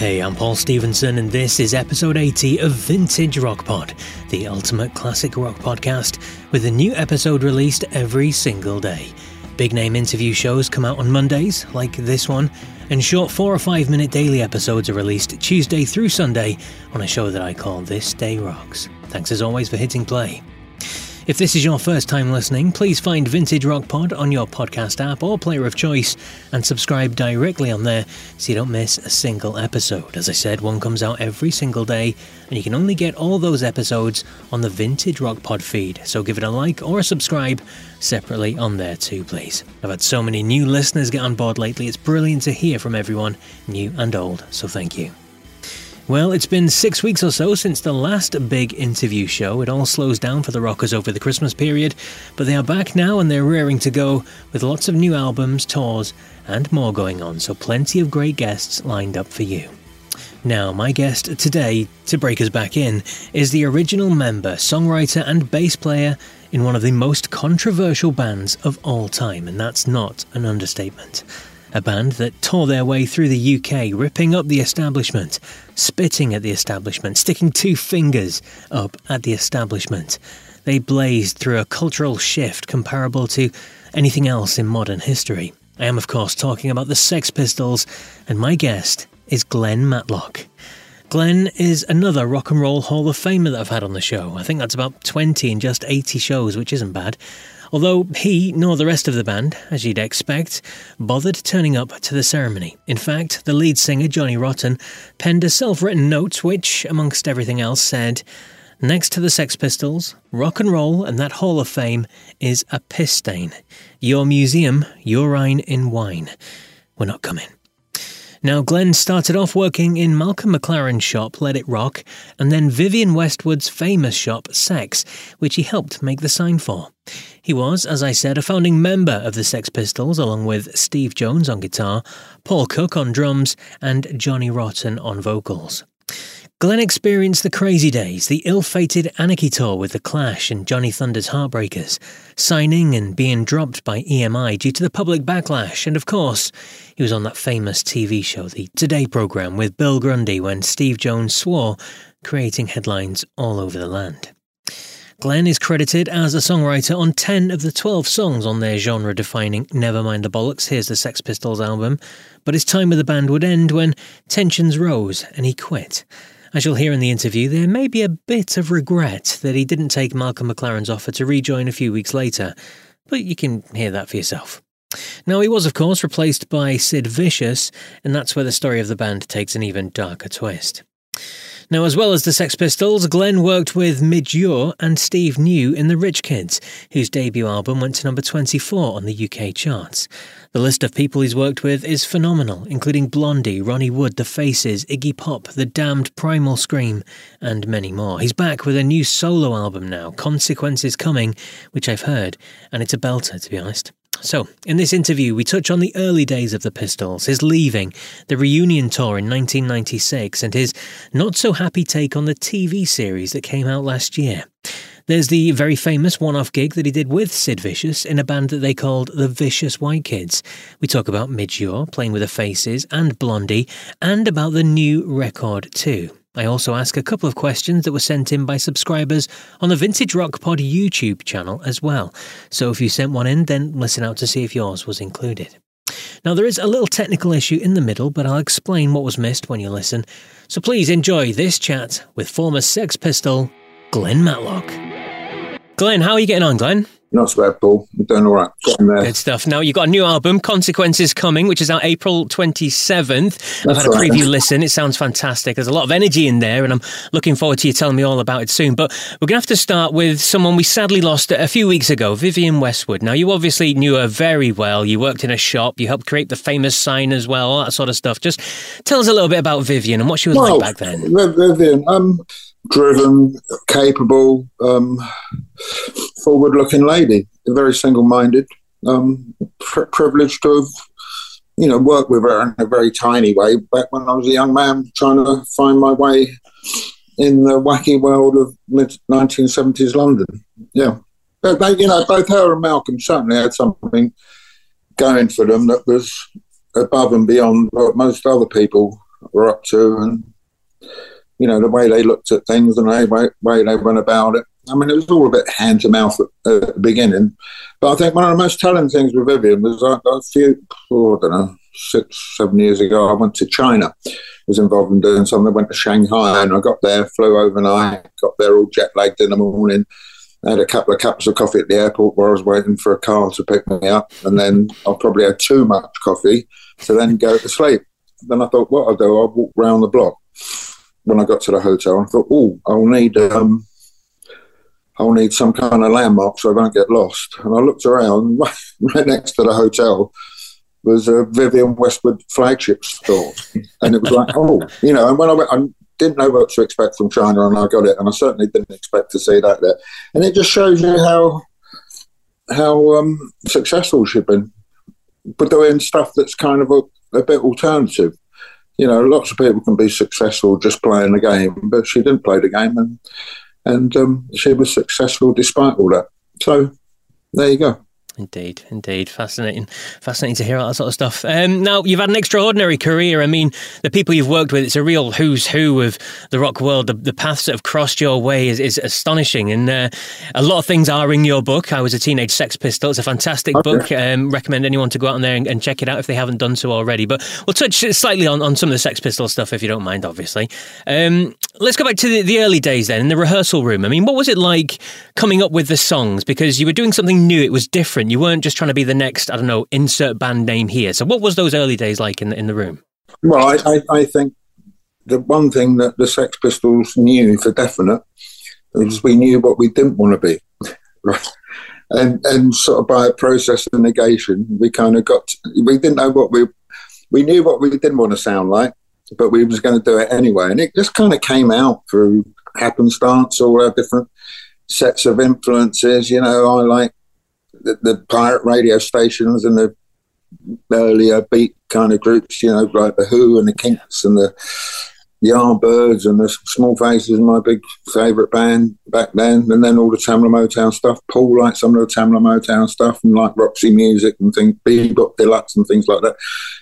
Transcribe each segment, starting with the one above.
Hey, I'm Paul Stevenson, and this is episode 80 of Vintage Rock Pod, the ultimate classic rock podcast, with a new episode released every single day. Big name interview shows come out on Mondays, like this one, and short four or five minute daily episodes are released Tuesday through Sunday on a show that I call This Day Rocks. Thanks as always for hitting play. If this is your first time listening, please find Vintage Rock Pod on your podcast app or player of choice and subscribe directly on there so you don't miss a single episode. As I said, one comes out every single day, and you can only get all those episodes on the Vintage Rock Pod feed, so give it a like or a subscribe separately on there too, please. I've had so many new listeners get on board lately, it's brilliant to hear from everyone, new and old, so thank you. Well, it's been six weeks or so since the last big interview show. It all slows down for the Rockers over the Christmas period, but they are back now and they're rearing to go with lots of new albums, tours, and more going on, so plenty of great guests lined up for you. Now, my guest today, to break us back in, is the original member, songwriter, and bass player in one of the most controversial bands of all time, and that's not an understatement a band that tore their way through the UK, ripping up the establishment, spitting at the establishment, sticking two fingers up at the establishment. They blazed through a cultural shift comparable to anything else in modern history. I am, of course, talking about the Sex Pistols, and my guest is Glenn Matlock. Glenn is another rock and roll Hall of Famer that I've had on the show. I think that's about 20 in just 80 shows, which isn't bad although he nor the rest of the band, as you'd expect, bothered turning up to the ceremony. In fact, the lead singer, Johnny Rotten, penned a self written note which, amongst everything else, said, Next to the Sex Pistols, rock and roll and that Hall of Fame is a piss stain. Your museum, urine in wine. We're not coming. Now, Glenn started off working in Malcolm McLaren's shop, Let It Rock, and then Vivienne Westwood's famous shop, Sex, which he helped make the sign for. He was, as I said, a founding member of the Sex Pistols, along with Steve Jones on guitar, Paul Cook on drums, and Johnny Rotten on vocals. Glenn experienced the crazy days, the ill fated Anarchy tour with The Clash and Johnny Thunders Heartbreakers, signing and being dropped by EMI due to the public backlash, and of course, he was on that famous TV show, the Today programme with Bill Grundy, when Steve Jones swore, creating headlines all over the land. Glenn is credited as a songwriter on 10 of the 12 songs on their genre defining Nevermind the Bollocks, here's the Sex Pistols album, but his time with the band would end when tensions rose and he quit. As you'll hear in the interview, there may be a bit of regret that he didn't take Malcolm McLaren's offer to rejoin a few weeks later, but you can hear that for yourself. Now, he was, of course, replaced by Sid Vicious, and that's where the story of the band takes an even darker twist. Now, as well as the Sex Pistols, Glenn worked with Midge Ure and Steve New in the Rich Kids, whose debut album went to number 24 on the UK charts. The list of people he's worked with is phenomenal, including Blondie, Ronnie Wood, The Faces, Iggy Pop, The Damned, Primal Scream, and many more. He's back with a new solo album now, Consequences Coming, which I've heard, and it's a belter, to be honest. So, in this interview, we touch on the early days of the Pistols, his leaving, the reunion tour in 1996, and his not so happy take on the TV series that came out last year. There's the very famous one off gig that he did with Sid Vicious in a band that they called the Vicious White Kids. We talk about Midge Ure playing with the Faces and Blondie, and about the new record too. I also ask a couple of questions that were sent in by subscribers on the Vintage Rock Pod YouTube channel as well. So if you sent one in, then listen out to see if yours was included. Now, there is a little technical issue in the middle, but I'll explain what was missed when you listen. So please enjoy this chat with former Sex Pistol, Glenn Matlock. Glenn, how are you getting on, Glenn? Not so bad, Paul. I'm doing all right. Good stuff. Now, you've got a new album, Consequences Coming, which is out April 27th. I've had a right. preview listen. It sounds fantastic. There's a lot of energy in there, and I'm looking forward to you telling me all about it soon. But we're going to have to start with someone we sadly lost a few weeks ago, Vivienne Westwood. Now, you obviously knew her very well. You worked in a shop, you helped create the famous sign as well, all that sort of stuff. Just tell us a little bit about Vivienne and what she was Well, like back then. Vivienne, um, driven, capable, um, forward-looking lady, very single-minded. Um, pri privileged to have, you know, worked with her in a very tiny way back when I was a young man trying to find my way in the wacky world of mid 1970s London. Yeah, but they, you know, both her and Malcolm certainly had something going for them that was above and beyond what most other people were up to, and you know the way they looked at things and the way, way they went about it. I mean, it was all a bit hand to mouth at, at the beginning, but I think one of the most telling things with Vivienne was I, a few, oh, I don't know, six, seven years ago, I went to China. Was involved in doing something. I went to Shanghai and I got there, flew overnight, got there all jet lagged in the morning. I had a couple of cups of coffee at the airport where I was waiting for a car to pick me up, and then I probably had too much coffee to then go to sleep. Then I thought, what I'll do, I'll walk round the block. When I got to the hotel, I thought, oh, I'll need um, I'll need some kind of landmark so I don't get lost. And I looked around, right next to the hotel was a Vivienne Westwood flagship store. And it was like, oh, you know, and when I went, I didn't know what to expect from China and I got it. And I certainly didn't expect to see that there. And it just shows you how, how um, successful she's been. But doing stuff that's kind of a, a bit alternative. You know, lots of people can be successful just playing the game, but she didn't play the game and and um, she was successful despite all that. So there you go. Indeed, indeed. Fascinating. Fascinating to hear all that sort of stuff. Um, now, you've had an extraordinary career. I mean, the people you've worked with, it's a real who's who of the rock world. The, the paths that have crossed your way is, is astonishing. And uh, a lot of things are in your book. I was a teenage sex pistol. It's a fantastic Okay. book. Um, recommend anyone to go out there and, and check it out if they haven't done so already. But we'll touch slightly on, on some of the Sex Pistol stuff if you don't mind, obviously. Um, let's go back to the, the early days then, in the rehearsal room. I mean, what was it like coming up with the songs? Because you were doing something new, it was different. You weren't just trying to be the next, I don't know, insert band name here. So, what was those early days like in the, in the room? Well, I, I, I think the one thing that the Sex Pistols knew for definite was mm. we knew what we didn't want to be. right. And, and sort of by a process of negation, we kind of got, we didn't know what we, we knew what we didn't want to sound like, but we was going to do it anyway. And it just kind of came out through happenstance, all our different sets of influences. You know, I like the, the pirate radio stations and the earlier beat kind of groups, you know, like the Who and the Kinks and the Yardbirds and the Small Faces, my big favourite band back then. And then all the Tamla Motown stuff. Paul liked some of the Tamla Motown stuff and like Roxy Music and things, Bebop Deluxe and things like that.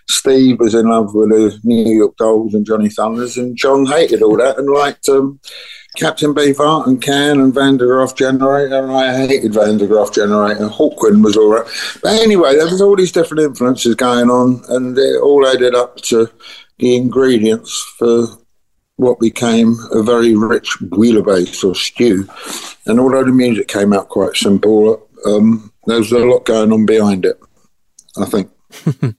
Steve was in love with the New York Dolls and Johnny Thunders, and John hated all that and liked um, Captain Beefheart and Can and Van der Graaf Generator. And I hated Van der Graaf Generator. Hawkwind was all right. But anyway, there was all these different influences going on, and it all added up to the ingredients for what became a very rich bouillabaisse or stew. And although the music came out quite simple, um, there was a lot going on behind it, I think.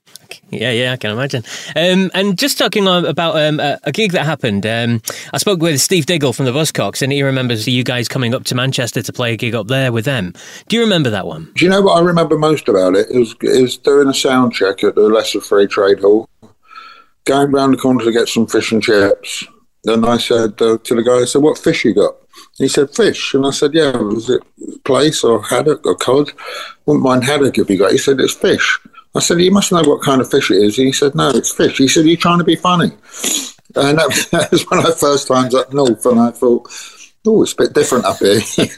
Yeah, yeah, I can imagine. Um, and just talking about um, a, a, gig that happened, um, I spoke with Steve Diggle from the Buzzcocks, and he remembers you guys coming up to Manchester to play a gig up there with them. Do you remember that one? Do you know what I remember most about it? It was, it was doing a sound check at the Lesser Free Trade Hall, going round the corner to get some fish and chips. And I said uh, to the guy, I said, "What fish you got?" he said, "Fish." And I said, "Yeah, was it plaice or haddock or cod? Wouldn't mind haddock if you got." He said, "It's fish." I said, "You must know what kind of fish it is." And he said, "No, it's fish." He said, "You're trying to be funny?" And that, that was one of the first times up north, and I thought, "Oh, it's a bit different up here."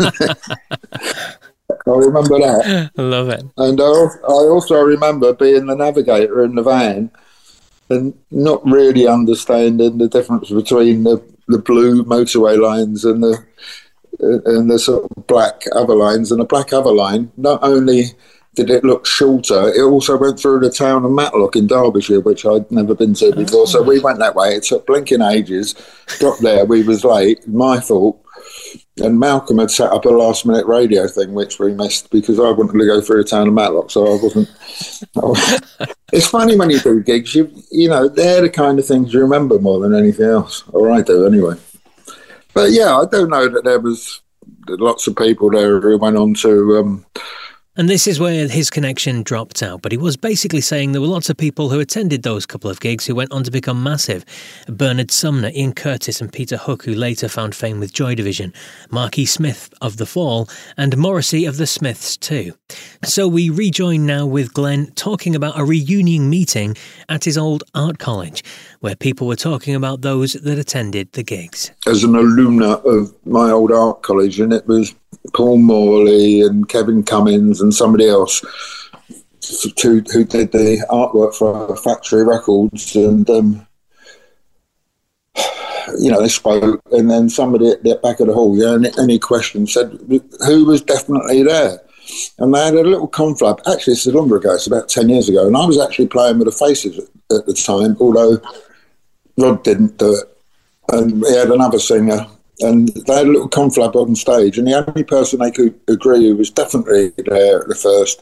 I remember that. I love it. And I, I also remember being the navigator in the van and not really understanding the difference between the, the blue motorway lines and the and the sort of black other lines. And the black other line, not only did it look shorter, it also went through the town of Matlock in Derbyshire, which I'd never been to before. Oh. So we oh. went that way. It took blinking ages. Got there, we was late. My fault. And Malcolm had set up a last minute radio thing, which we missed because I wanted to go through a town of Matlock, so I wasn't. it's funny when you do gigs, you you know, they're the kind of things you remember more than anything else, or I do anyway. But yeah, I don't know that there was lots of people there who went on to um, and this is where his connection dropped out, but he was basically saying there were lots of people who attended those couple of gigs who went on to become massive. Bernard Sumner, Ian Curtis, and Peter Hook, who later found fame with Joy Division, Marky Smith of The Fall, and Morrissey of The Smiths, too. So we rejoin now with Glenn talking about a reunion meeting at his old art college, where people were talking about those that attended the gigs. As an alumna of my old art college, and it was Paul Morley and Kevin Cummins and somebody else who, who did the artwork for Factory Records. And, um, you know, they spoke. And then somebody at the back of the hall, yeah, any, any said, who was definitely there? And they had a little conflab. Actually, it's a longer ago. It's about 10 years ago. And I was actually playing with the Faces at, at the time, although Rod didn't do it. And he had another singer and they had a little conflab on stage, and the only person they could agree who was definitely there at the first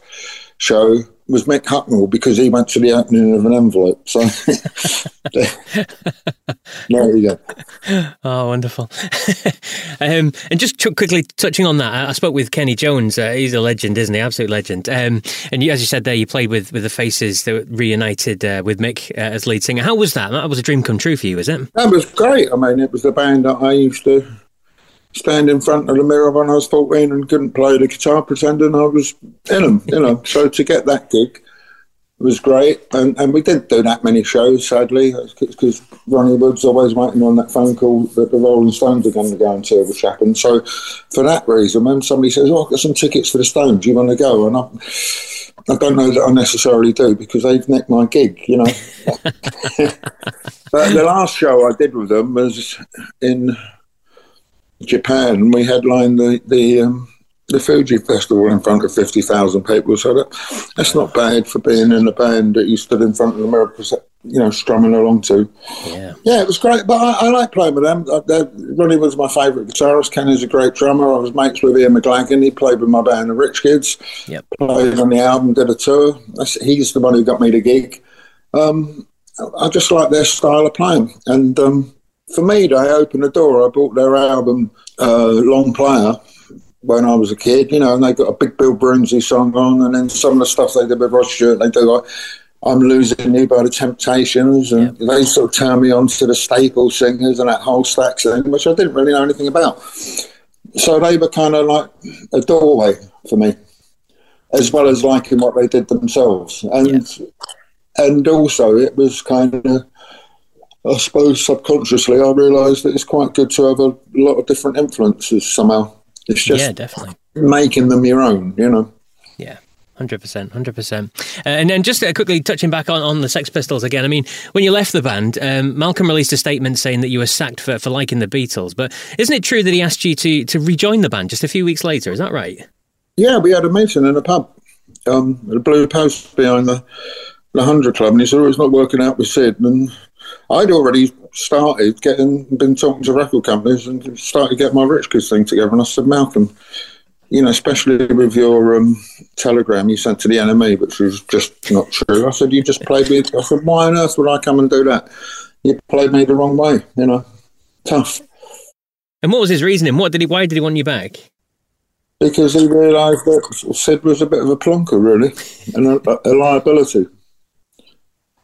show was Mick Hucknall because he went to the opening of an envelope. So there you go. Oh, wonderful. um, and just t- quickly touching on that, I spoke with Kenny Jones. Uh, he's a legend, isn't he? Absolute legend. Um, and you, as you said there, you played with, with the Faces that reunited uh, with Mick uh, as lead singer. How was that? That was a dream come true for you, was it? That was great. I mean, it was the band that I used to stand in front of the mirror when I was 14 and couldn't play the guitar, pretending I was in them, you know. so to get that gig was great. And, and we didn't do that many shows, sadly, because Ronnie Wood's always waiting on that phone call that the Rolling Stones are going to go and see which happened. So for that reason, when somebody says, oh, I've got some tickets for the Stones, do you want to go? And I, I don't know that I necessarily do because they've nicked my gig, you know. but the last show I did with them was in Japan, we headlined the the um, the Fuji Festival in front of fifty thousand people. So that that's not bad for being in a band that you stood in front of the mirror, you know, strumming along to. Yeah, yeah, it was great. But I, I like playing with them. Uh, Ronnie was my favourite guitarist. Kenny's a great drummer. I was mates with Ian McLagan. He played with my band, the Rich Kids. Yep. Played on the album, did a tour. That's, he's the one who got me the gig. Um, I just like their style of playing, and um, for me, they opened the door. I bought their album, uh, Long Player, when I was a kid, you know, and they got a big Bill Broonzy song on, and then some of the stuff they did with Rod Stewart, they do like I'm Losing You by the Temptations, and yeah. they sort of turned me on to the Staple Singers and that whole Stax thing, which I didn't really know anything about. So they were kind of like a doorway for me, as well as liking what they did themselves. And yeah. and also it was kind of I suppose subconsciously I realised that it's quite good to have a lot of different influences somehow. It's just yeah, definitely making them your own, you know. Yeah. Hundred percent, hundred percent, uh, and then just uh, quickly touching back on, on the Sex Pistols again. I mean, when you left the band, um, Malcolm released a statement saying that you were sacked for, for liking the Beatles. But isn't it true that he asked you to to rejoin the band just a few weeks later? Is that right? Yeah, we had a meeting in a pub, um, the Blue Post behind the the Hundred Club, and he said, "Oh, it's not working out with Sid." And I'd already started getting, been talking to record companies and started getting my Rich Kids thing together. And I said, Malcolm, you know, especially with your um, telegram you sent to the NME, which was just not true. I said, you just played me. I said, why on earth would I come and do that? You played me the wrong way, you know. Tough. And what was his reasoning? What did he? Why did he want you back? Because he realised that Sid was a bit of a plonker, really, and a, a liability.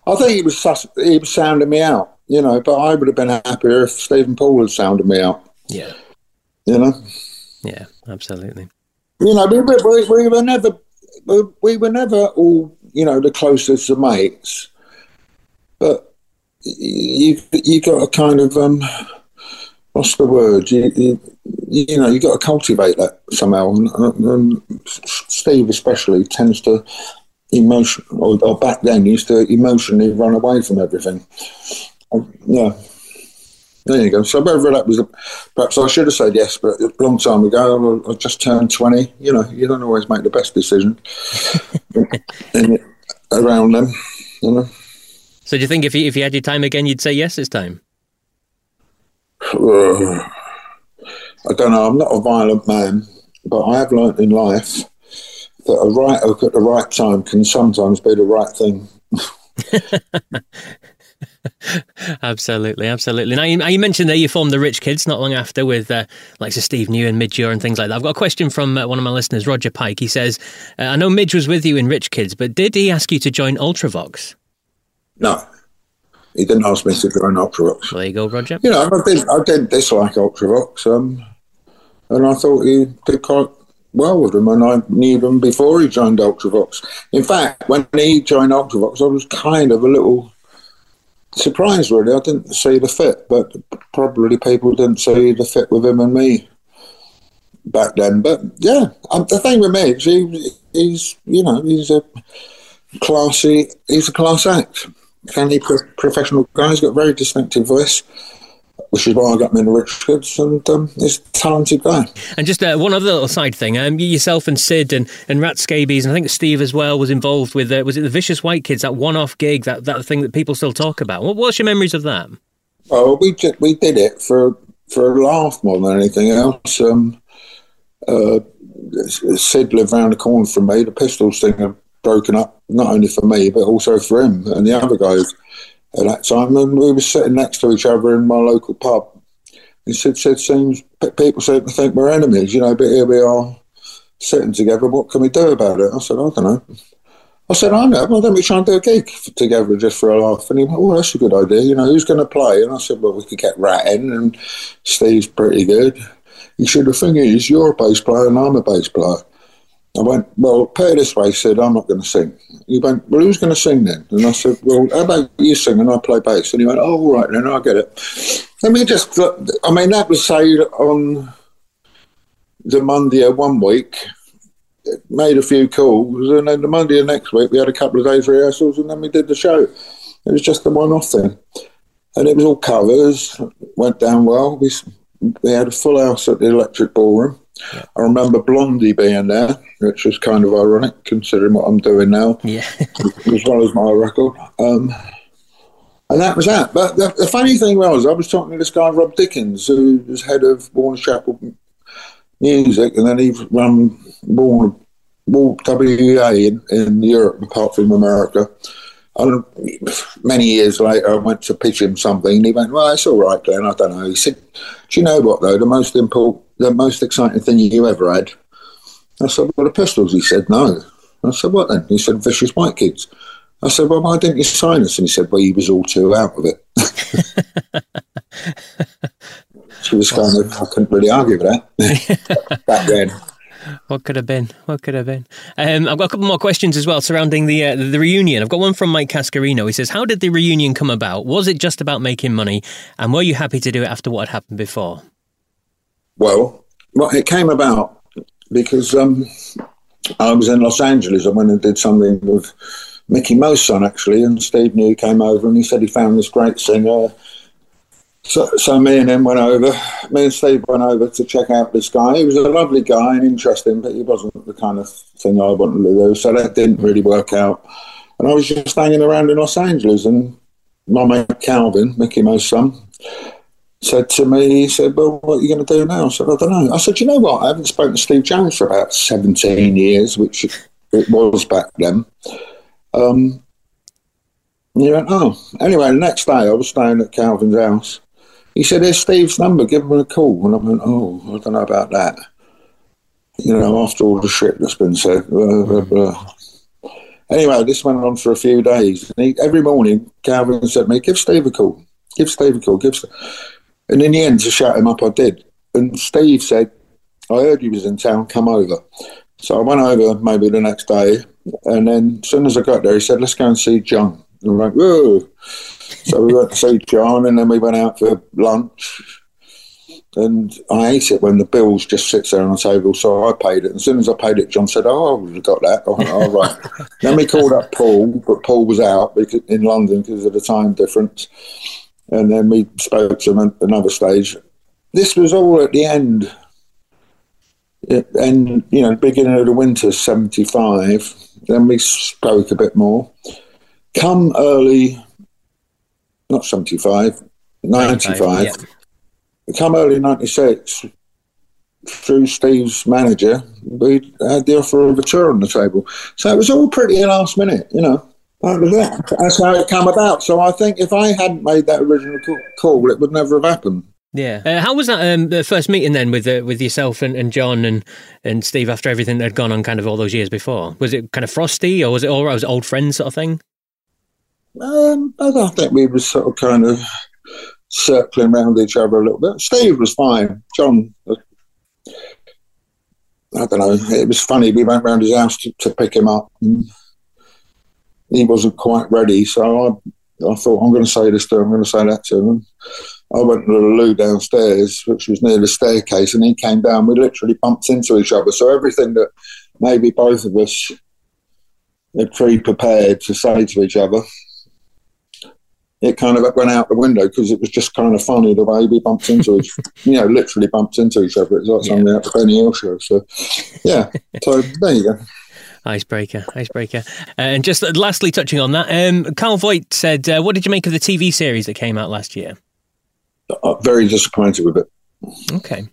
I think he was he was sounding me out, you know. But I would have been happier if Stephen Paul had sounded me out. Yeah. You know. Yeah, absolutely. You know, we, we, we were never we, we were never all you know the closest of mates, but you you got a kind of um what's the word you you, you know you got to cultivate that somehow and, and Steve especially tends to emotion or, or, back then used to emotionally run away from everything yeah there you go. So whether that was, a, perhaps I should have said yes, but a long time ago, I, I just turned twenty. You know, you don't always make the best decision in, around them. You know. So do you think if you if you had your time again, you'd say yes this time? Uh, I don't know. I'm not a violent man, but I have learnt in life that a right hook at the right time can sometimes be the right thing. absolutely, absolutely. Now you, you, mentioned that you formed the Rich Kids not long after with uh, like so Steve New and Midge and things like that. I've got a question from uh, one of my listeners, Roger Pike. He says, uh, "I know Midge was with you in Rich Kids, but did he ask you to join Ultravox?" No, he didn't ask me to join Ultravox. Well, there you go, Roger. You know, I did, I did dislike Ultravox, um, and I thought he did quite well with him, and I knew them before he joined Ultravox. In fact, when he joined Ultravox, I was kind of a little surprised, really. I didn't see the fit, but probably people didn't see the fit with him and me back then. But yeah, um, the thing with me is he, he's, you know, he's a classy, he's a class act. He pro- professional guy? He's got a very distinctive voice which is why I got him in Rich Kids, and um, he's a talented guy. And just uh, one other little side thing: um, yourself and Sid and, and Rat Scabies, and I think Steve as well was involved with. Uh, was it the Vicious White Kids? That one-off gig, that that thing that people still talk about. What, what's your memories of that? Oh, we did, we did it for for a laugh more than anything else. Um, uh, Sid lived around the corner from me. The Pistols thing had broken up, not only for me but also for him and the other guys at that time, and we were sitting next to each other in my local pub. He said, said seems people seem to think we're enemies, you know, but here we are sitting together. What can we do about it? I said, I don't know. I said, I know. Why don't we try and do a gig together just for a laugh? And he went, Oh, that's a good idea. You know, who's going to play? And I said, Well, we could get Rat in, and Steve's pretty good. He said, The thing is, you're a bass player and I'm a bass player. I went, well, put it this way. Said, I'm not going to sing. He went, well, who's going to sing then? And I said, well, how about you sing and I play bass? And he went, oh, all right, then I get it. Let me just, uh, I mean, that was say on the Monday of one week, made a few calls, and then the Monday of next week, we had a couple of days rehearsals, and then we did the show. It was just a one-off thing. And it was all covers, went down well. We, we had a full house at the Electric Ballroom yeah. I remember Blondie being there, which was kind of ironic considering what I'm doing now, yeah. as well as my record. Um, and that was that. But the, the, funny thing was, I was talking to this guy, Rob Dickens, who was head of Warner Chappell Music, and then he run Warner, Warner WEA in, in Europe, apart from America. And many years later, I went to pitch him something, and he went, "Well, it's all right, Glenn. I don't know." He said, "Do you know what though? The most important the most exciting thing you ever had? I said, well, the Pistols. He said, no. I said, what then? He said, Vicious White Kids. I said, well, why didn't you sign us? And he said, well, he was all too out of it. she was kind of, I couldn't really argue with that back then. What could have been? What could have been? Um, I've got a couple more questions as well surrounding the uh, the reunion. I've got one from Mike Cascarino. He says, "How did the reunion come about? Was it just about making money, and were you happy to do it after what had happened before?" Well, well, it came about because um, I was in Los Angeles. I went and did something with Mickie son actually, and Steve New came over and he said he found this great singer. So, so me and him went over. Me and Steve went over to check out this guy. He was a lovely guy and interesting, but he wasn't the kind of thing I wanted to do. So that didn't really work out. And I was just hanging around in Los Angeles, and my mate Calvin, Mickie Most son, said to me, he said, Well, what are you going to do now? I said, I don't know. I said, You know what? I haven't spoken to Steve Jones for about 17 years, which it was back then. Um, and he went, Oh, anyway, the next day I was staying at Calvin's house. He said, Here's Steve's number, give him a call. And I went, Oh, I don't know about that. You know, after all the shit that's been said, blah, blah, blah. Mm. Anyway, this went on for a few days. And he, every morning, Calvin said to me, Give Steve a call. Give Steve a call. Give Steve. And in the end, to shut him up, I did. And Steve said, I heard he was in town, come over. So I went over maybe the next day. And then as soon as I got there, he said, let's go and see John. And I'm like, whoa. So we went to see John and then we went out for lunch. And I hate it when the bills just sits there on the table. So I paid it. And as soon as I paid it, John said, Oh, we've got that. I went, All right. then we called up Paul, but Paul was out because, in London because of the time difference and then we spoke to them at another stage. This was all at the end, and you know, beginning of the winter '75. Then we spoke a bit more. Come early, not '75, '95. Yeah. Come early '96. Through Steve's manager, we had the offer of a tour on the table. So it was all pretty last minute, you know. That was it. That's how it came about. So I think if I hadn't made that original call, it would never have happened. Yeah. Uh, how was that um, the first meeting then with uh, with yourself and, and John and, and Steve after everything that had gone on kind of all those years before? Was it kind of frosty or was it all right? Was it old friends sort of thing? Um, I think we were sort of kind of circling around each other a little bit. Steve was fine. John, uh, I don't know. It was funny. We went round his house to, to pick him up. And, he wasn't quite ready. So I, I thought, I'm going to say this to him, I'm going to say that to him. I went to the loo downstairs, which was near the staircase, and he came down. We literally bumped into each other. So everything that maybe both of us had pre-prepared to say to each other, it kind of went out the window because it was just kind of funny the way we bumped into each, you know, literally bumped into each other. It's like something yeah. out the Benny Hill show. So, yeah. So there you go. Icebreaker, icebreaker. Uh, and just lastly, touching on that, um, Carl Voigt said, uh, "What did you make of the TV series that came out last year?" Uh, very disappointed with it. Okay.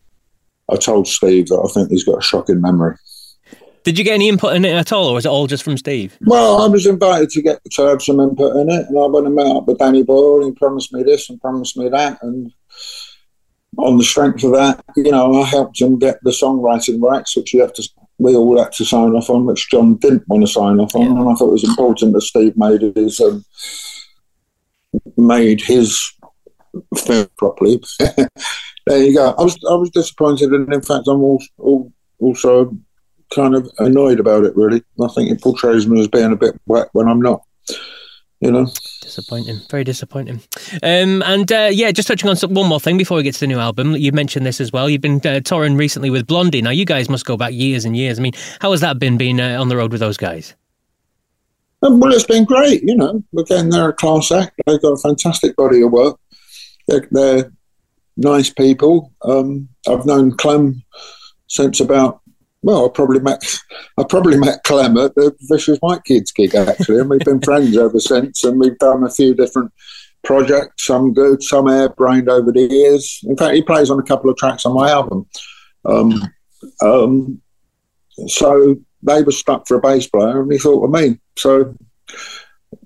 I told Steve that I think he's got a shocking memory. Did you get any input in it at all, or was it all just from Steve? Well, I was invited to get to have some input in it, and I went and met up with Danny Boyle, and he promised me this and promised me that, and on the strength of that, you know, I helped him get the songwriting rights, which you have to we all had to sign off on, which John didn't want to sign off on, yeah. and I thought it was important that Steve made his um, made his film properly. there you go. I was I was disappointed, and in fact, I'm also, also kind of annoyed about it. Really, I think it portrays me as being a bit wet when I'm not you know. Disappointing, very disappointing. Um, and uh, yeah, just touching on some, one more thing before we get to the new album. You mentioned this as well. You've been uh, touring recently with Blondie. Now, you guys must go back years and years. I mean, how has that been being uh, on the road with those guys? Um, well, it's been great. You know, again, they're a class act. They've got a fantastic body of work. They're, they're nice people. Um, I've known Clem since about well, I probably met I probably met Clem at the Vicious White Kids gig actually, and we've been friends ever since. And we've done a few different projects, some good, some airbrained over the years. In fact, he plays on a couple of tracks on my album. Um, um, so they were stuck for a bass player, and he thought of me. So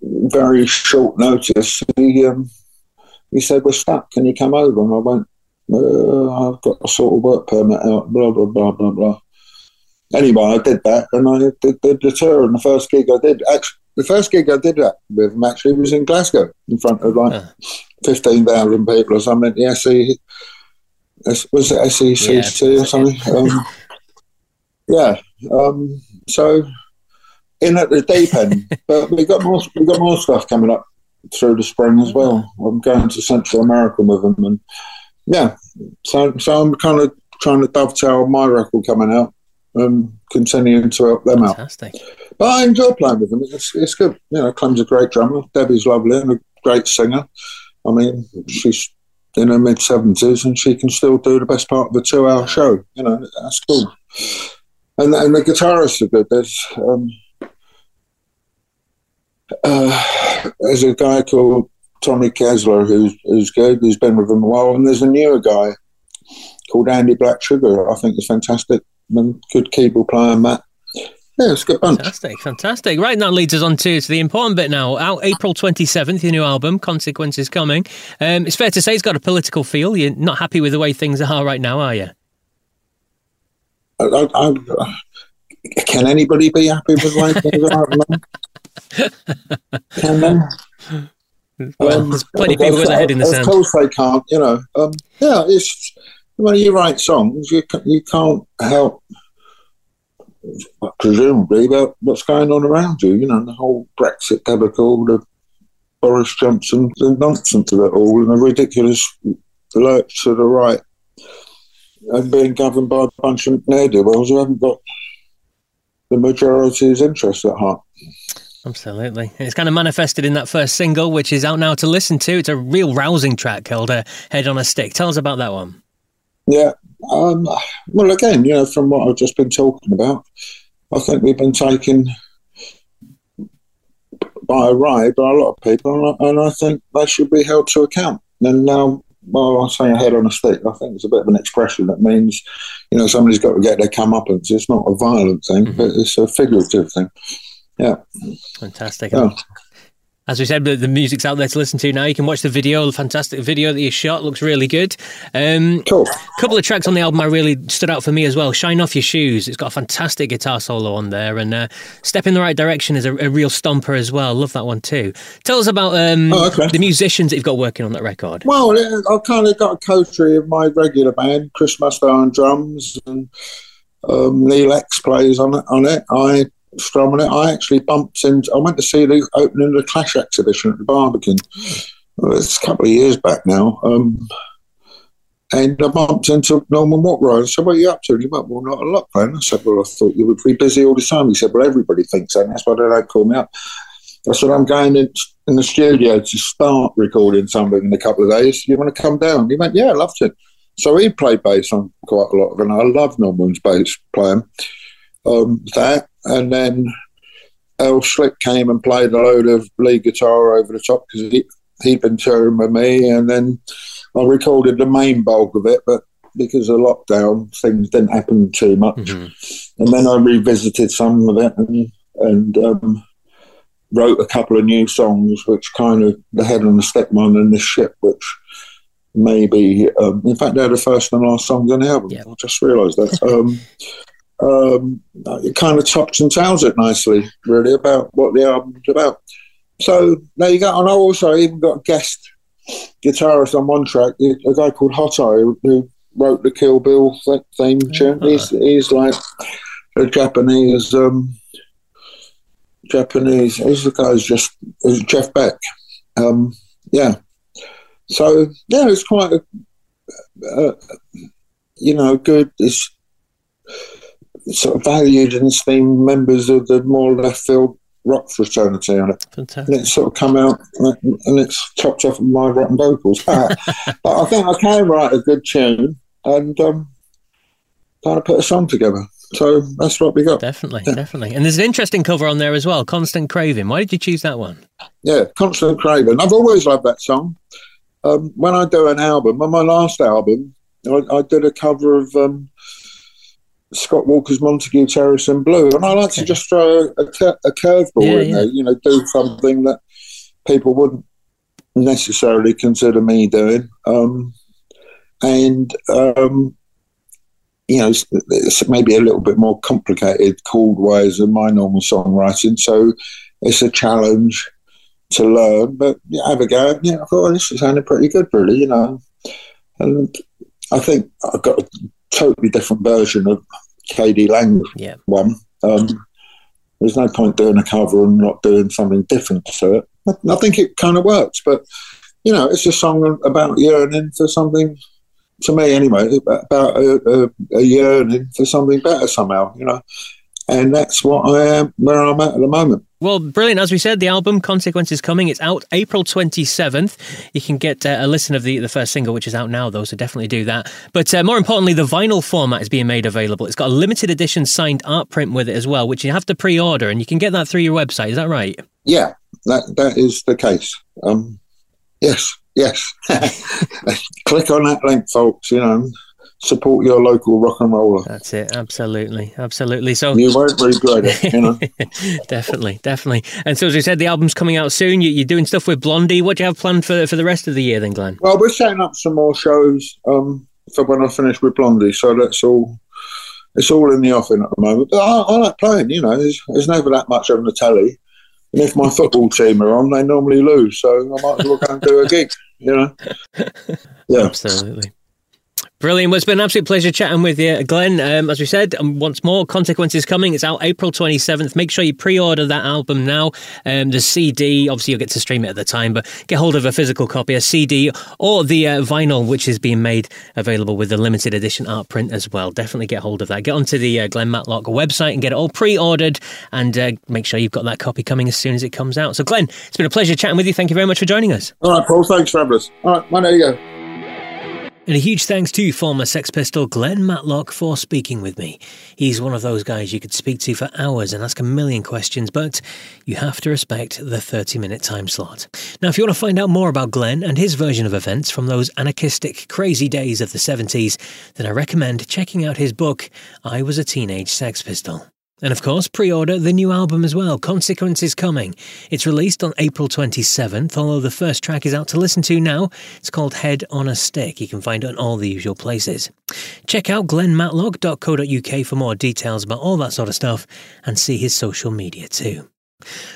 very short notice, he um, he said, "We're stuck. Can you come over?" And I went, uh, "I've got a sort of work permit out." Blah blah blah blah blah anyway, I did that, and I did, did the tour. And the first gig I did, actually, the first gig I did that with him actually was in Glasgow, in front of like fifteen thousand people or something. The SE, was it SECC yeah, or something? Um, yeah. Um, so in at the deep end, but we got more. We got more stuff coming up through the spring as well. I'm going to Central America with them, and yeah. So so I'm kind of trying to dovetail my record coming out um, continuing to help them Fantastic. out. But I enjoy playing with them. It's, it's good. You know, Clem's a great drummer. Debbie's lovely and a great singer. I mean, she's in her mid seventies and she can still do the best part of a two hour show. You know, that's cool. And and the guitarists are good. There's um, uh, there's a guy called Tommy Kessler, who's who's good, who's been with them a while, and there's a newer guy called Andee Blacksugar. I think is fantastic. And good keyboard player, Matt. Yeah, it's a good bunch. Fantastic, fantastic. Right, that leads us on to, to the important bit now. Out April 27th, your new album, Consequences Coming. Um, it's fair to say it's got a political feel. You're not happy with the way things are right now, are you? I, I, I, can anybody be happy with the way things are right now? Can they? Well, um, there's plenty of people with their head in the sand. Of course they can't, you know. Um, yeah, it's when you write songs, you, you can't help presumably about what's going on around you. You know, the whole Brexit debacle, the Boris Johnson, the nonsense of it all, and the ridiculous lurch to the right, and being governed by a bunch of ne'er who haven't got the majority's interests at heart. Absolutely. It's kind of manifested in that first single, which is out now to listen to. It's a real rousing track called uh, Head on a Stick. Tell us about that one. Yeah. Um, well, again, you know, from what I've just been talking about, I think we've been taken by a ride by a lot of people, and I, and I think they should be held to account. And now, well, I say a head on a stick. I think it's a bit of an expression that means, you know, somebody's got to get their comeuppance. It's not a violent thing, mm-hmm. but it's a figurative thing. Yeah. Fantastic. Yeah as we said, the, the, music's out there to listen to now. You can watch the video, the fantastic video that you shot. Looks really good. Um, cool. A couple of tracks on the album I really stood out for me as well. Shine Off Your Shoes. It's got a fantastic guitar solo on there. And uh, Step in the Right Direction is a, a, real stomper as well. Love that one too. Tell us about um, oh, okay. the musicians that you've got working on that record. Well, I've kind of got a coterie of my regular band, Chris Musto on drums and um, Neal X plays on it. On it. I strumming it. I actually bumped into. I went to see the opening of the Clash exhibition at the Barbican. It's a couple of years back now. Um, and I bumped into Norman Watt-Roy. I said, What are you up to? And he went, Well, not a lot, man. I said, Well, I thought you would be busy all the time. He said, Well, everybody thinks that. And that's why they don't call me up. I said, I'm going in, in the studio to start recording something in a couple of days. You want to come down? He went, Yeah, I loved it. So he played bass on quite a lot of it. And I love Norman's bass playing. Um, that and then Earl Slick came and played a load of lead guitar over the top because he, he'd been touring with me. And then I recorded the main bulk of it, but because of lockdown, things didn't happen too much. Mm-hmm. And then I revisited some of it and, and um, wrote a couple of new songs, which kind of the head on the stick one and the ship, which maybe, um, in fact, they're the first and last songs on the album. I just realised that. Um, um, it kind of tops and tails it nicely, really, about what the album's about. So there you go. And I also even got a guest guitarist on one track, a guy called Hotei, who wrote the Kill Bill theme tune. He's, he's like a Japanese, um, Japanese. He's the guy's just Jeff Beck. Um, yeah. So yeah, it's quite a, uh, you know, good. It's sort of valued and esteemed members of the more left field rock fraternity on it. Fantastic. And it's sort of come out and it's chopped off of my rotten vocals. but I think I can write a good tune and um, kind of put a song together. So that's what we got. Definitely, yeah. definitely. And there's an interesting cover on there as well, Constant Craving. Why did you choose that one? Yeah, Constant Craving. I've always loved that song. Um, when I do an album, on my last album, I, I did a cover of um, Scott Walker's Montague Terrace in Blue, and I like okay. to just throw a, a curveball yeah, in yeah. there. You know, do something that people wouldn't necessarily consider me doing, um, and um, you know, it's maybe a little bit more complicated, chord ways than my normal songwriting. So it's a challenge to learn, but yeah, have a go. Yeah, I thought oh, this is sounding pretty good, really. You know, and I think I've got a totally different version of KD Lang yeah. one. Um, there's no point doing a cover and not doing something different to it. I, I think it kind of works, but you know, it's a song about yearning for something. To me, anyway, about a, a, a yearning for something better somehow. You know, and that's what I am where I'm at at the moment. Well, brilliant. As we said, the album Consequences Coming. It's out April 27th. You can get uh, a listen of the, the first single, which is out now, though, so definitely do that. But uh, more importantly, the vinyl format is being made available. It's got a limited edition signed art print with it as well, which you have to pre order, and you can get that through your website. Is that right? Yeah, that, that is the case. Um, Yes, yes. Click on that link, folks. You know, support your local rock and roller. That's it. Absolutely, absolutely. So you won't regret it. You know, definitely, definitely. And so, as we said, the album's coming out soon. You, are doing stuff with Blondie. What do you have planned for for the rest of the year, then, Glenn? Well, we're setting up some more shows um, for when I finish with Blondie. So that's all. It's all in the offing at the moment. But I, I like playing. You know, there's, there's never that much on the telly. And if my football team are on, they normally lose. So I might as well go and do a gig. You know. Yeah. Absolutely. Brilliant. Well, it's been an absolute pleasure chatting with you, Glenn. Um, as we said, um, once more, Consequences coming. It's out April 27th. Make sure you pre order that album now. Um, the CD, obviously, you'll get to stream it at the time, but get hold of a physical copy, a CD, or the uh, vinyl, which is being made available with the limited edition art print as well. Definitely get hold of that. Get onto the uh, Glenn Matlock website and get it all pre ordered, and uh, make sure you've got that copy coming as soon as it comes out. So, Glenn, it's been a pleasure chatting with you. Thank you very much for joining us. All right, Paul. Thanks for having us. All right, well, there you go. And a huge thanks to former Sex Pistol Glen Matlock for speaking with me. He's one of those guys you could speak to for hours and ask a million questions, but you have to respect the 30 minute time slot. Now, if you want to find out more about Glen and his version of events from those anarchistic, crazy days of the 70s, then I recommend checking out his book, I Was a Teenage Sex Pistol. And of course, pre order the new album as well, Consequences Coming. It's released on April 27th, although the first track is out to listen to now. It's called Head on a Stick. You can find it on all the usual places. Check out glenmatlock.co.uk for more details about all that sort of stuff and see his social media too.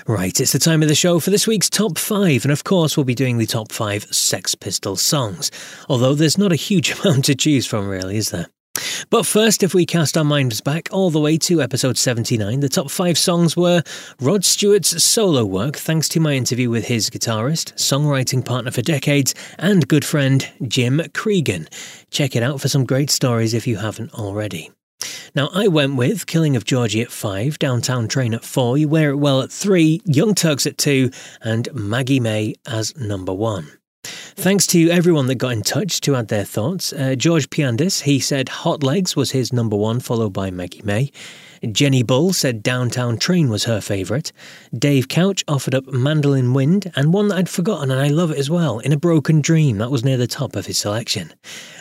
Right, it's the time of the show for this week's top five, and of course, we'll be doing the top five Sex Pistols songs. Although there's not a huge amount to choose from, really, is there? But first, if we cast our minds back all the way to episode 79, the top five songs were Rod Stewart's solo work, thanks to my interview with his guitarist, songwriting partner for decades, and good friend Jim Cregan. Check it out for some great stories if you haven't already. Now, I went with Killing of Georgie at 5, Downtown Train at 4, You Wear It Well at 3, Young Turks at 2, and Maggie May as number 1. Thanks to everyone that got in touch to add their thoughts. Uh, George Piandis, he said Hot Legs was his number one, followed by Maggie May. Jenny Bull said Downtown Train was her favourite. Dave Couch offered up Mandolin Wind, and one that I'd forgotten, and I love it as well, In a Broken Dream, that was near the top of his selection.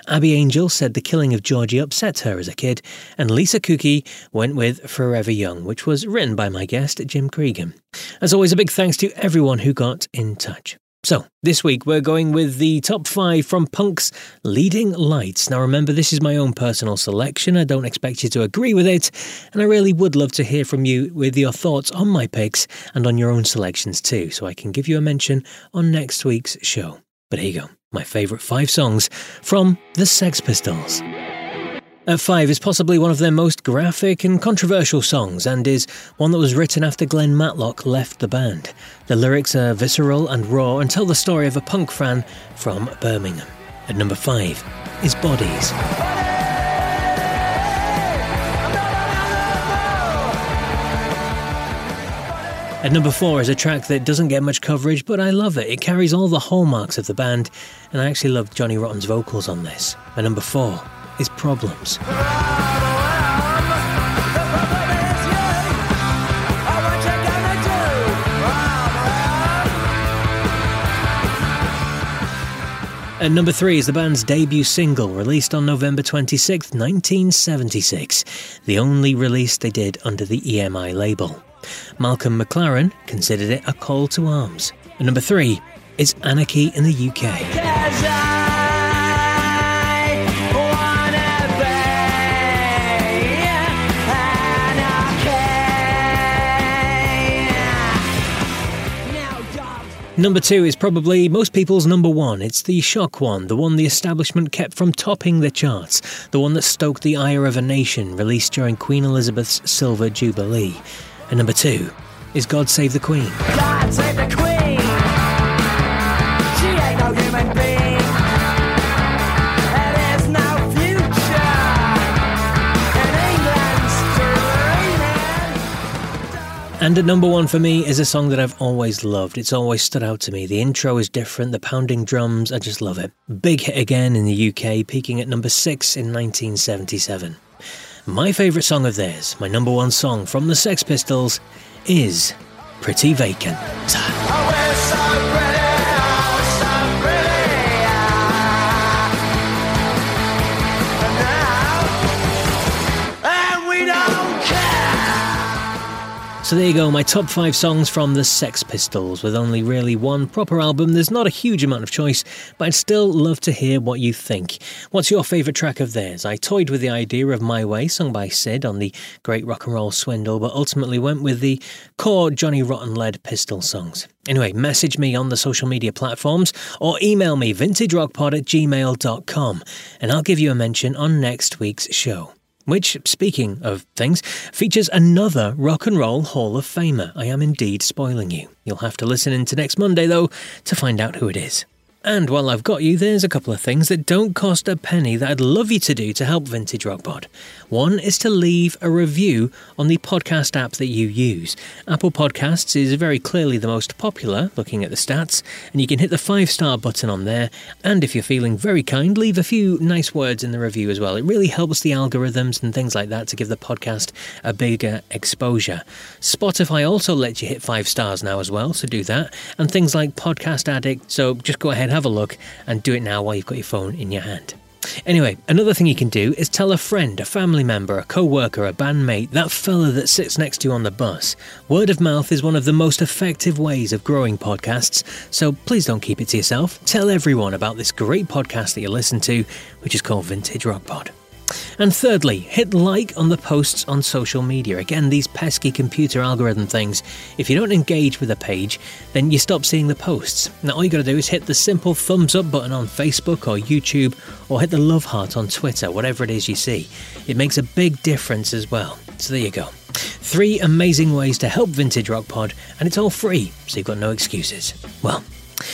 Abby Angel said The Killing of Georgie upset her as a kid, and Lisa Cookie went with Forever Young, which was written by my guest, Jim Cregan. As always, a big thanks to everyone who got in touch. So, this week we're going with the top five from Punk's Leading Lights. Now, remember, this is my own personal selection. I don't expect you to agree with it, and I really would love to hear from you with your thoughts on my picks and on your own selections too, so I can give you a mention on next week's show. But here you go my favourite five songs from the Sex Pistols. At Five is possibly one of their most graphic and controversial songs and is one that was written after Glen Matlock left the band. The lyrics are visceral and raw and tell the story of a punk fan from Birmingham. At number 5 is Bodies. At number four is a track that doesn't get much coverage, but I love it. It carries all the hallmarks of the band, and I actually love Johnny Rotten's vocals on this. At number four is problems. At number three is the band's debut single, released on November 26, 1976, the only release they did under the EMI label. Malcolm McLaren considered it a call to arms. At number three is Anarchy in the UK. Number two is probably most people's number one. It's the shock one, the one the establishment kept from topping the charts, the one that stoked the ire of a nation, released during Queen Elizabeth's Silver Jubilee. And number two is God Save the Queen. And at number one for me is a song that I've always loved. It's always stood out to me. The intro is different, the pounding drums, I just love it. Big hit again in the UK, peaking at number six in 1977. My favourite song of theirs, my number one song from the Sex Pistols, is Pretty Vacant. So there you go, my top five songs from the Sex Pistols. With only really one proper album, there's not a huge amount of choice, but I'd still love to hear what you think. What's your favourite track of theirs? I toyed with the idea of My Way, sung by Sid on the Great Rock and Roll Swindle, but ultimately went with the core Johnny Rotten led Pistol songs. Anyway, message me on the social media platforms or email me vintagerockpod at gmail.com and I'll give you a mention on next week's show which, speaking of things, features another Rock and Roll Hall of Famer. I am indeed spoiling you. You'll have to listen into next Monday, though, to find out who it is. And while I've got you, there's a couple of things that don't cost a penny that I'd love you to do to help Vintage Rock Pod. One is to leave a review on the podcast app that you use. Apple Podcasts is very clearly the most popular, looking at the stats, and you can hit the five star button on there. And if you're feeling very kind, leave a few nice words in the review as well. It really helps the algorithms and things like that to give the podcast a bigger exposure. Spotify also lets you hit five stars now as well, so do that. And things like Podcast Addict, so just go ahead have a look and do it now while you've got your phone in your hand. Anyway, another thing you can do is tell a friend, a family member, a co worker, a bandmate, that fella that sits next to you on the bus. Word of mouth is one of the most effective ways of growing podcasts, so please don't keep it to yourself. Tell everyone about this great podcast that you listen to, which is called Vintage Rock Pod. And thirdly, hit like on the posts on social media. Again, these pesky computer algorithm things. If you don't engage with a page, then you stop seeing the posts. Now, all you gotta do is hit the simple thumbs up button on Facebook or YouTube, or hit the love heart on Twitter, whatever it is you see. It makes a big difference as well. So there you go. Three amazing ways to help Vintage Rock Pod, and it's all free, so you've got no excuses. Well,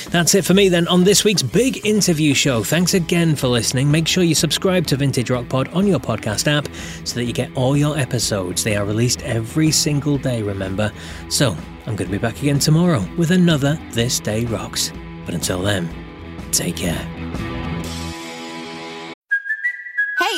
that's it for me then on this week's big interview show. Thanks again for listening. Make sure you subscribe to Vintage Rock Pod on your podcast app so that you get all your episodes. They are released every single day, remember? So, I'm going to be back again tomorrow with another This Day Rocks. But until then, take care.